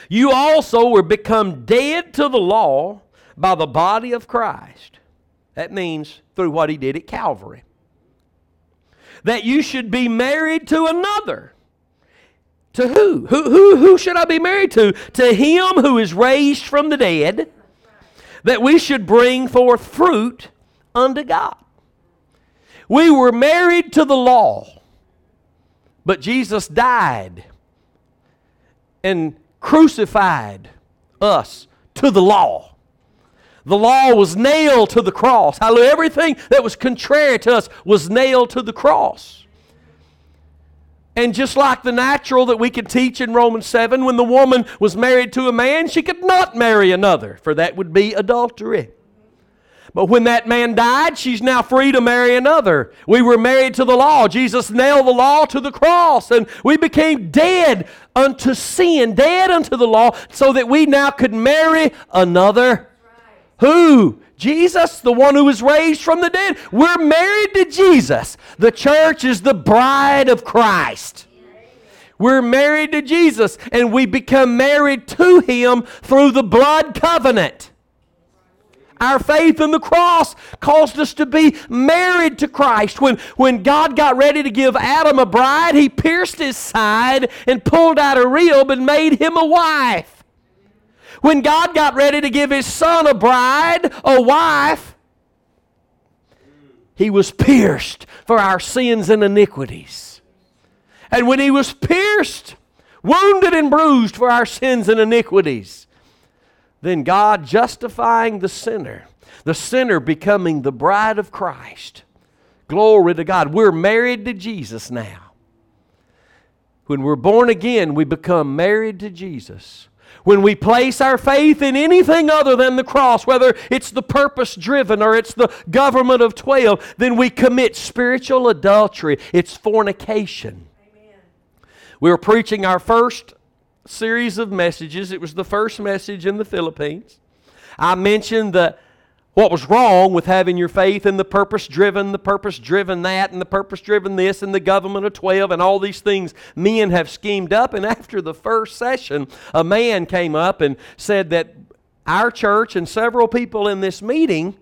you also were become dead to the law by the body of Christ. That means through what he did at Calvary. That you should be married to another. To who? Who, who, who should I be married to? To him who is raised from the dead that we should bring forth fruit unto God. We were married to the law, but Jesus died and crucified us to the law. The law was nailed to the cross. Hallelujah. Everything that was contrary to us was nailed to the cross. And just like the natural that we could teach in Romans 7, when the woman was married to a man, she could not marry another, for that would be adultery. But when that man died, she's now free to marry another. We were married to the law. Jesus nailed the law to the cross, and we became dead unto sin, dead unto the law, so that we now could marry another. Who? Jesus, the one who was raised from the dead. We're married to Jesus. The church is the bride of Christ. We're married to Jesus, and we become married to Him through the blood covenant. Our faith in the cross caused us to be married to Christ. When, when God got ready to give Adam a bride, He pierced his side and pulled out a rib and made him a wife. When God got ready to give his son a bride, a wife, he was pierced for our sins and iniquities. And when he was pierced, wounded and bruised for our sins and iniquities, then God justifying the sinner, the sinner becoming the bride of Christ. Glory to God. We're married to Jesus now. When we're born again, we become married to Jesus. When we place our faith in anything other than the cross, whether it's the purpose driven or it's the government of 12, then we commit spiritual adultery. It's fornication. Amen. We were preaching our first series of messages. It was the first message in the Philippines. I mentioned the what was wrong with having your faith in the purpose driven, the purpose driven that, and the purpose driven this, and the government of 12, and all these things men have schemed up. And after the first session, a man came up and said that our church and several people in this meeting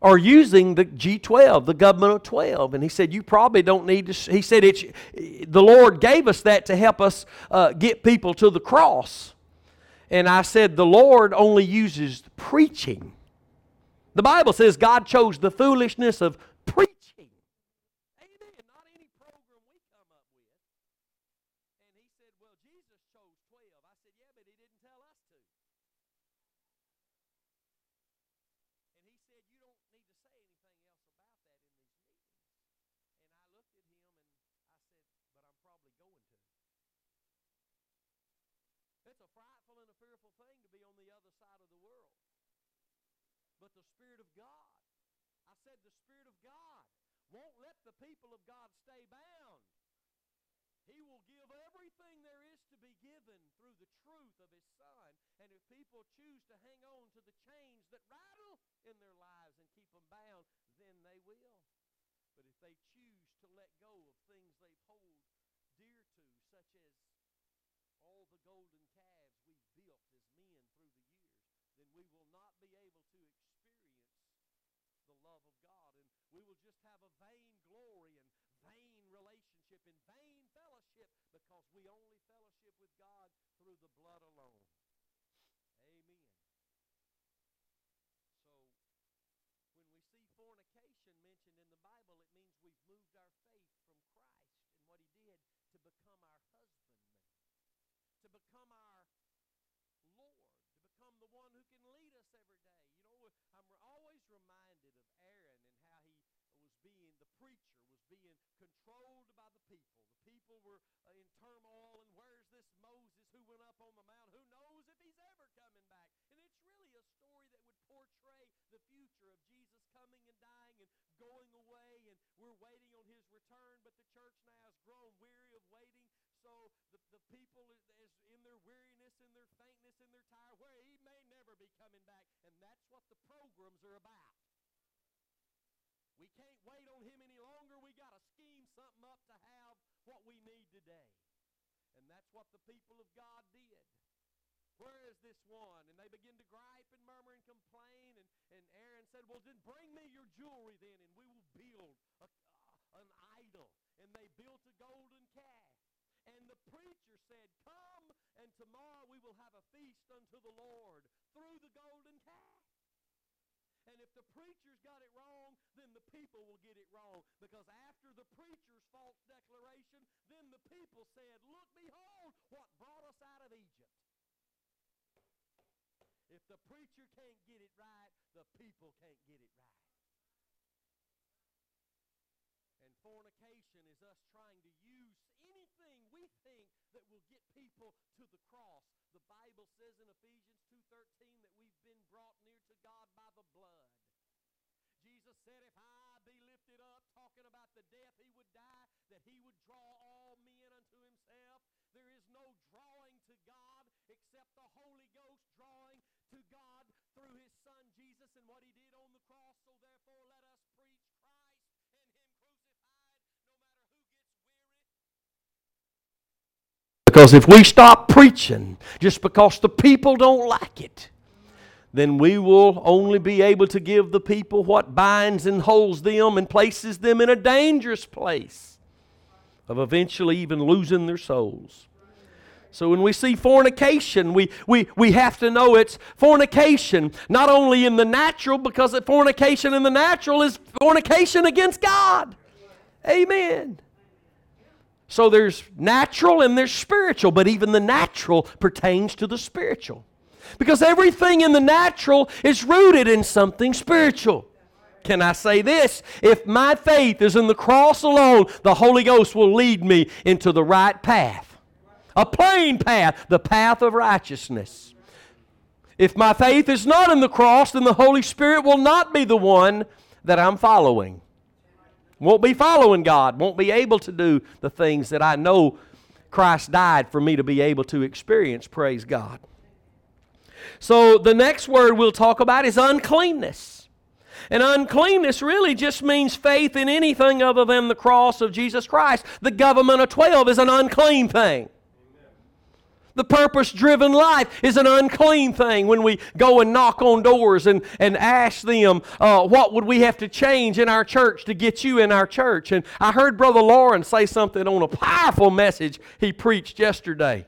are using the G12, the government of 12. And he said, You probably don't need to. He said, it's, The Lord gave us that to help us uh, get people to the cross. And I said, The Lord only uses preaching the Bible says God chose the foolishness of preaching. Amen. Not any program we come up with. And he said, Well, Jesus chose 12. I said, Yeah, but he didn't tell us to. And he said, You don't need to say anything else about that in these meetings. And I looked at him and I said, But I'm probably going to. It's a frightful and a fearful thing to be on the other side of the world but Spirit of God. I said the Spirit of God won't let the people of God stay bound. He will give everything there is to be given through the truth of His Son. And if people choose to hang on to the chains that rattle in their lives and keep them bound, then they will. But if they choose to let go of things they've hold dear to, such as all the golden calves we've built as men through the years, then we will not be able to. And we will just have a vain glory and vain relationship and vain fellowship because we only fellowship with God through the blood alone. Amen. So, when we see fornication mentioned in the Bible, it means we've moved our faith from Christ and what He did to become our husbandman, to become our Lord, to become the one who can lead us every day. You know, I'm always reminded of preacher was being controlled by the people. The people were uh, in turmoil, and where's this Moses who went up on the mount? Who knows if he's ever coming back? And it's really a story that would portray the future of Jesus coming and dying and going away, and we're waiting on his return, but the church now has grown weary of waiting. So the, the people is in their weariness, in their faintness, in their tire, where he may never be coming back. And that's what the programs are about. We can't wait on him any something up to have what we need today. And that's what the people of God did. Where is this one? And they begin to gripe and murmur and complain. And, and Aaron said, Well, then bring me your jewelry then, and we will build a, uh, an idol. And they built a golden calf. And the preacher said, Come, and tomorrow we will have a feast unto the Lord through the golden calf. And if the preacher's got it wrong, then the people will get it wrong. Because after the preacher's false declaration, then the people said, Look, behold, what brought us out of Egypt. If the preacher can't get it right, the people can't get it right. And fornication is us trying to use anything we think that will get people to the cross. The Bible says in Ephesians 2:13 that we've been brought near to God by the blood. Jesus said, If I be lifted up, talking about the death he would die, that he would draw all men unto himself. There is no drawing to God except the Holy Ghost drawing to God through his Son Jesus and what he did on the cross. So therefore, Because if we stop preaching just because the people don't like it, then we will only be able to give the people what binds and holds them and places them in a dangerous place of eventually even losing their souls. So when we see fornication, we, we, we have to know it's fornication, not only in the natural, because fornication in the natural is fornication against God. Amen. So there's natural and there's spiritual, but even the natural pertains to the spiritual. Because everything in the natural is rooted in something spiritual. Can I say this? If my faith is in the cross alone, the Holy Ghost will lead me into the right path. A plain path, the path of righteousness. If my faith is not in the cross, then the Holy Spirit will not be the one that I'm following. Won't be following God, won't be able to do the things that I know Christ died for me to be able to experience. Praise God. So the next word we'll talk about is uncleanness. And uncleanness really just means faith in anything other than the cross of Jesus Christ. The government of 12 is an unclean thing. The purpose driven life is an unclean thing when we go and knock on doors and, and ask them, uh, what would we have to change in our church to get you in our church? And I heard Brother Lauren say something on a powerful message he preached yesterday.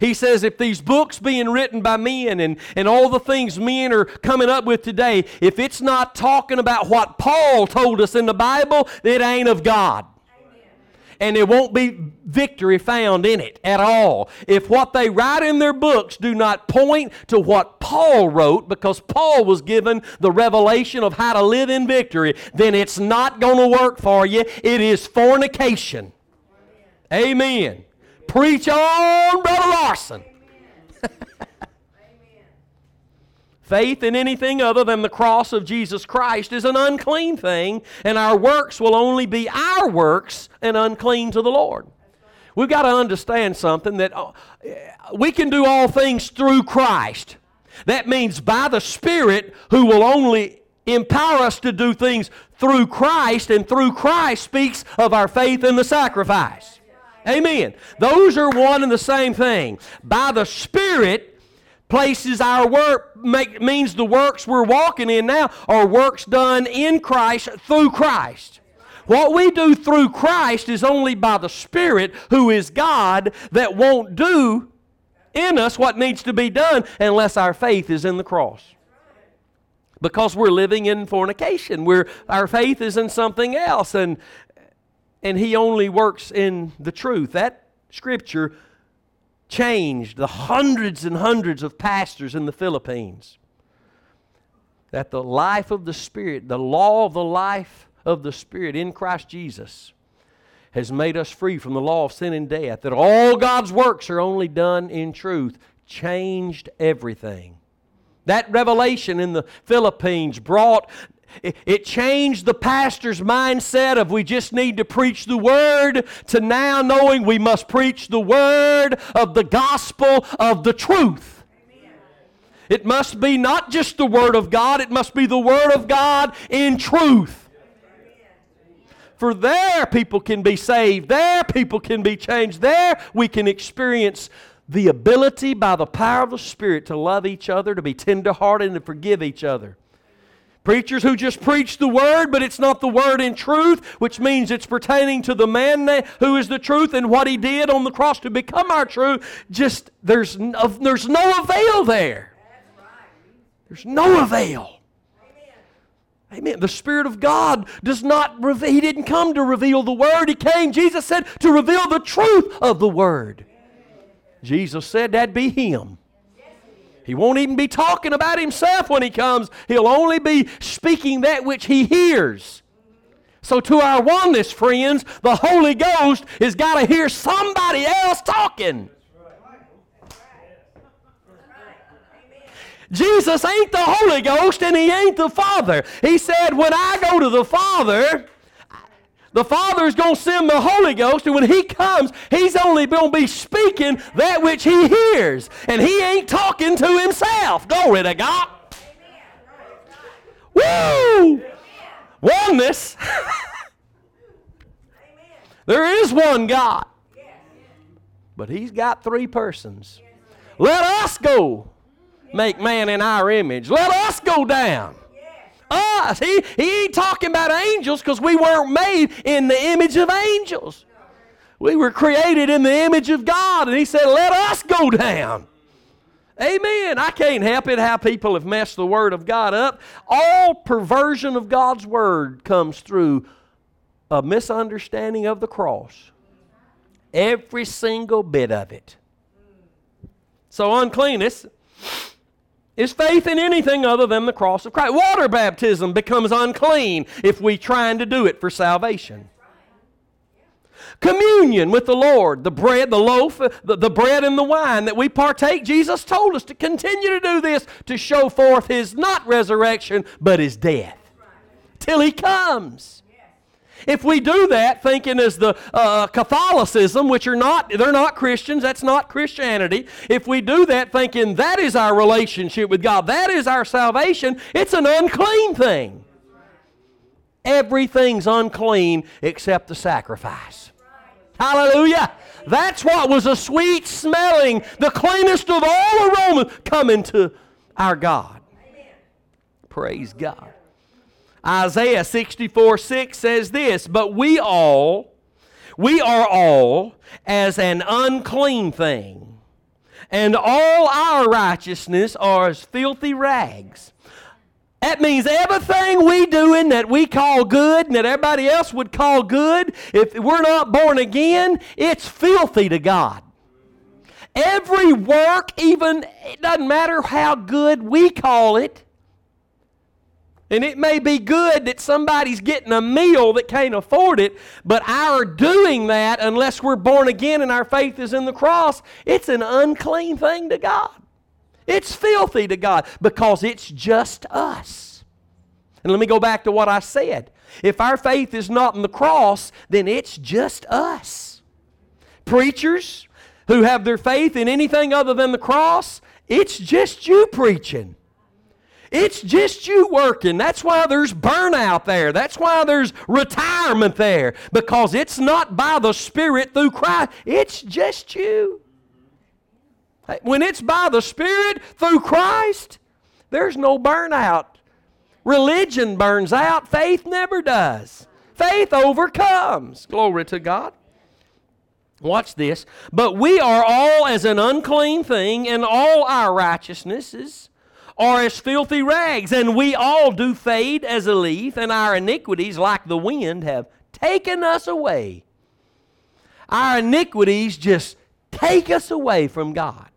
He says, if these books being written by men and, and all the things men are coming up with today, if it's not talking about what Paul told us in the Bible, it ain't of God and there won't be victory found in it at all. If what they write in their books do not point to what Paul wrote, because Paul was given the revelation of how to live in victory, then it's not going to work for you. It is fornication. Amen. Preach on, Brother Larson. Faith in anything other than the cross of Jesus Christ is an unclean thing, and our works will only be our works and unclean to the Lord. We've got to understand something that uh, we can do all things through Christ. That means by the Spirit, who will only empower us to do things through Christ, and through Christ speaks of our faith in the sacrifice. Amen. Those are one and the same thing. By the Spirit places our work make, means the works we're walking in now are works done in Christ through Christ. What we do through Christ is only by the Spirit, who is God, that won't do in us what needs to be done unless our faith is in the cross. Because we're living in fornication. We're, our faith is in something else. And and he only works in the truth. That scripture changed the hundreds and hundreds of pastors in the Philippines. That the life of the Spirit, the law of the life of the Spirit in Christ Jesus, has made us free from the law of sin and death. That all God's works are only done in truth, changed everything. That revelation in the Philippines brought it changed the pastor's mindset of we just need to preach the word to now knowing we must preach the word of the gospel of the truth. It must be not just the word of God, it must be the word of God in truth. For there people can be saved, there people can be changed, there we can experience the ability by the power of the Spirit to love each other, to be tenderhearted, and to forgive each other. Preachers who just preach the word, but it's not the word in truth, which means it's pertaining to the man who is the truth and what he did on the cross to become our truth. Just there's no, there's no avail there. There's no avail. Amen. The Spirit of God does not reveal, He didn't come to reveal the Word. He came, Jesus said, to reveal the truth of the Word. Jesus said that'd be Him. He won't even be talking about himself when he comes. He'll only be speaking that which he hears. So, to our oneness friends, the Holy Ghost has got to hear somebody else talking. Jesus ain't the Holy Ghost and He ain't the Father. He said, When I go to the Father, the Father is going to send the Holy Ghost, and when He comes, He's only going to be speaking that which He hears. And He ain't talking to Himself. Glory to God. Woo! Oneness. there is one God. But He's got three persons. Let us go make man in our image. Let us go down us. He, he ain't talking about angels because we weren't made in the image of angels. We were created in the image of God, and He said, Let us go down. Amen. I can't help it how people have messed the Word of God up. All perversion of God's Word comes through a misunderstanding of the cross. Every single bit of it. So, uncleanness is faith in anything other than the cross of Christ. Water baptism becomes unclean if we trying to do it for salvation. Communion with the Lord, the bread, the loaf, the, the bread and the wine that we partake. Jesus told us to continue to do this to show forth His not resurrection, but His death. Till He comes. If we do that, thinking as the uh, Catholicism, which are not, they're not Christians, that's not Christianity. If we do that, thinking that is our relationship with God, that is our salvation, it's an unclean thing. Everything's unclean except the sacrifice. Hallelujah. That's what was a sweet smelling, the cleanest of all aromas coming to our God. Praise God. Isaiah 64 6 says this, But we all, we are all as an unclean thing, and all our righteousness are as filthy rags. That means everything we doing that we call good and that everybody else would call good, if we're not born again, it's filthy to God. Every work, even, it doesn't matter how good we call it, and it may be good that somebody's getting a meal that can't afford it, but our doing that, unless we're born again and our faith is in the cross, it's an unclean thing to God. It's filthy to God because it's just us. And let me go back to what I said. If our faith is not in the cross, then it's just us. Preachers who have their faith in anything other than the cross, it's just you preaching. It's just you working. That's why there's burnout there. That's why there's retirement there. Because it's not by the Spirit through Christ, it's just you. When it's by the Spirit through Christ, there's no burnout. Religion burns out, faith never does. Faith overcomes. Glory to God. Watch this. But we are all as an unclean thing, and all our righteousnesses are as filthy rags, and we all do fade as a leaf, and our iniquities, like the wind, have taken us away. Our iniquities just take us away from God.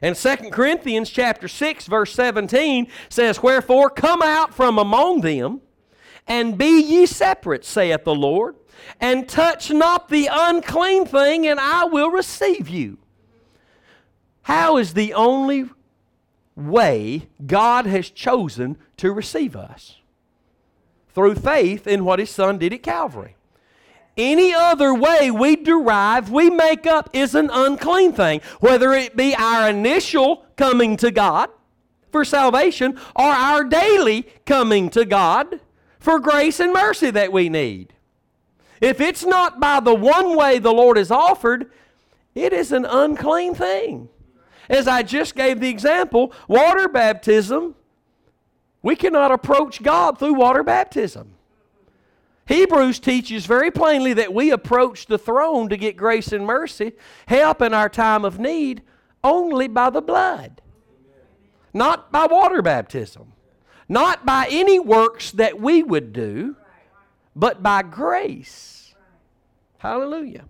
And 2 Corinthians chapter 6 verse 17 says, "Wherefore come out from among them, and be ye separate, saith the Lord, and touch not the unclean thing, and I will receive you." How is the only way God has chosen to receive us? Through faith in what His Son did at Calvary. Any other way we derive, we make up is an unclean thing, whether it be our initial coming to God for salvation or our daily coming to God for grace and mercy that we need. If it's not by the one way the Lord has offered, it is an unclean thing. As I just gave the example, water baptism, we cannot approach God through water baptism. Hebrews teaches very plainly that we approach the throne to get grace and mercy, help in our time of need, only by the blood. Not by water baptism. Not by any works that we would do, but by grace. Hallelujah.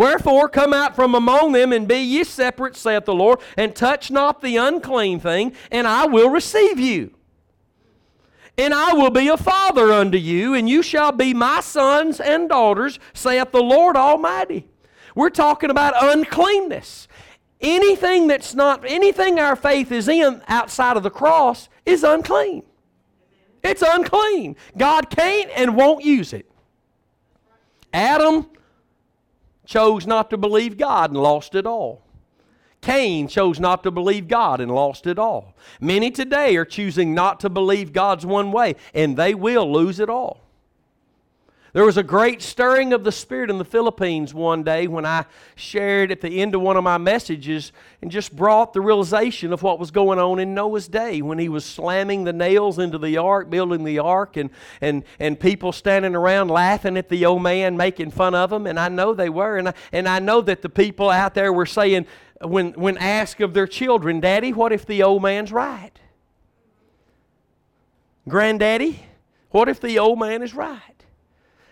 Wherefore, come out from among them and be ye separate, saith the Lord, and touch not the unclean thing, and I will receive you. And I will be a father unto you, and you shall be my sons and daughters, saith the Lord Almighty. We're talking about uncleanness. Anything that's not, anything our faith is in outside of the cross is unclean. It's unclean. God can't and won't use it. Adam chose not to believe God and lost it all. Cain chose not to believe God and lost it all. Many today are choosing not to believe God's one way, and they will lose it all. There was a great stirring of the Spirit in the Philippines one day when I shared at the end of one of my messages and just brought the realization of what was going on in Noah's day when he was slamming the nails into the ark, building the ark, and, and, and people standing around laughing at the old man, making fun of him. And I know they were. And I, and I know that the people out there were saying, when, when asked of their children, Daddy, what if the old man's right? Granddaddy, what if the old man is right?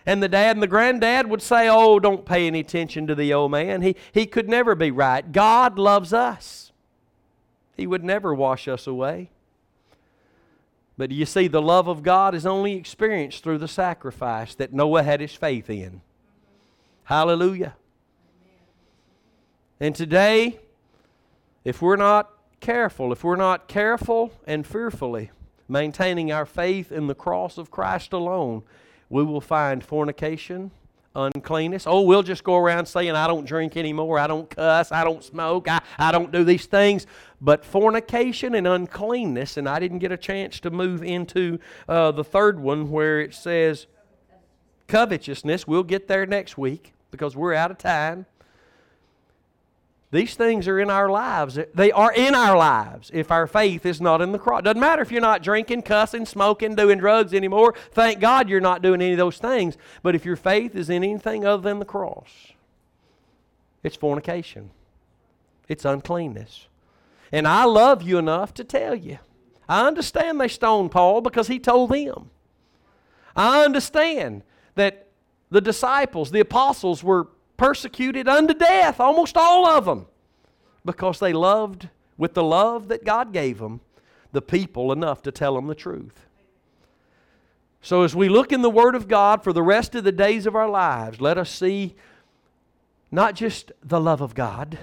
And the dad and the granddad would say, Oh, don't pay any attention to the old man. He, he could never be right. God loves us, He would never wash us away. But you see, the love of God is only experienced through the sacrifice that Noah had his faith in. Hallelujah. And today, if we're not careful, if we're not careful and fearfully maintaining our faith in the cross of Christ alone, we will find fornication, uncleanness. Oh, we'll just go around saying, I don't drink anymore, I don't cuss, I don't smoke, I, I don't do these things. But fornication and uncleanness, and I didn't get a chance to move into uh, the third one where it says covetousness. We'll get there next week because we're out of time. These things are in our lives. They are in our lives if our faith is not in the cross. Doesn't matter if you're not drinking, cussing, smoking, doing drugs anymore. Thank God you're not doing any of those things. But if your faith is in anything other than the cross, it's fornication, it's uncleanness. And I love you enough to tell you. I understand they stoned Paul because he told them. I understand that the disciples, the apostles, were persecuted unto death, almost all of them, because they loved with the love that God gave them the people enough to tell them the truth. So, as we look in the Word of God for the rest of the days of our lives, let us see not just the love of God,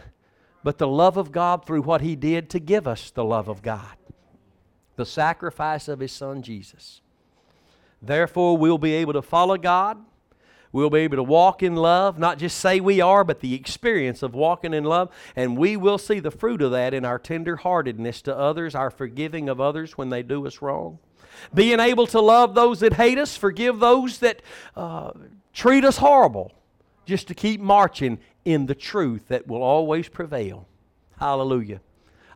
but the love of God through what He did to give us the love of God the sacrifice of His Son Jesus. Therefore, we'll be able to follow God We'll be able to walk in love, not just say we are, but the experience of walking in love. And we will see the fruit of that in our tenderheartedness to others, our forgiving of others when they do us wrong. Being able to love those that hate us, forgive those that uh, treat us horrible, just to keep marching in the truth that will always prevail. Hallelujah.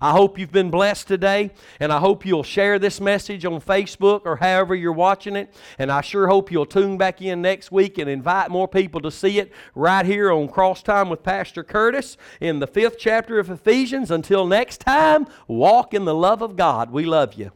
I hope you've been blessed today, and I hope you'll share this message on Facebook or however you're watching it. And I sure hope you'll tune back in next week and invite more people to see it right here on Cross Time with Pastor Curtis in the fifth chapter of Ephesians. Until next time, walk in the love of God. We love you.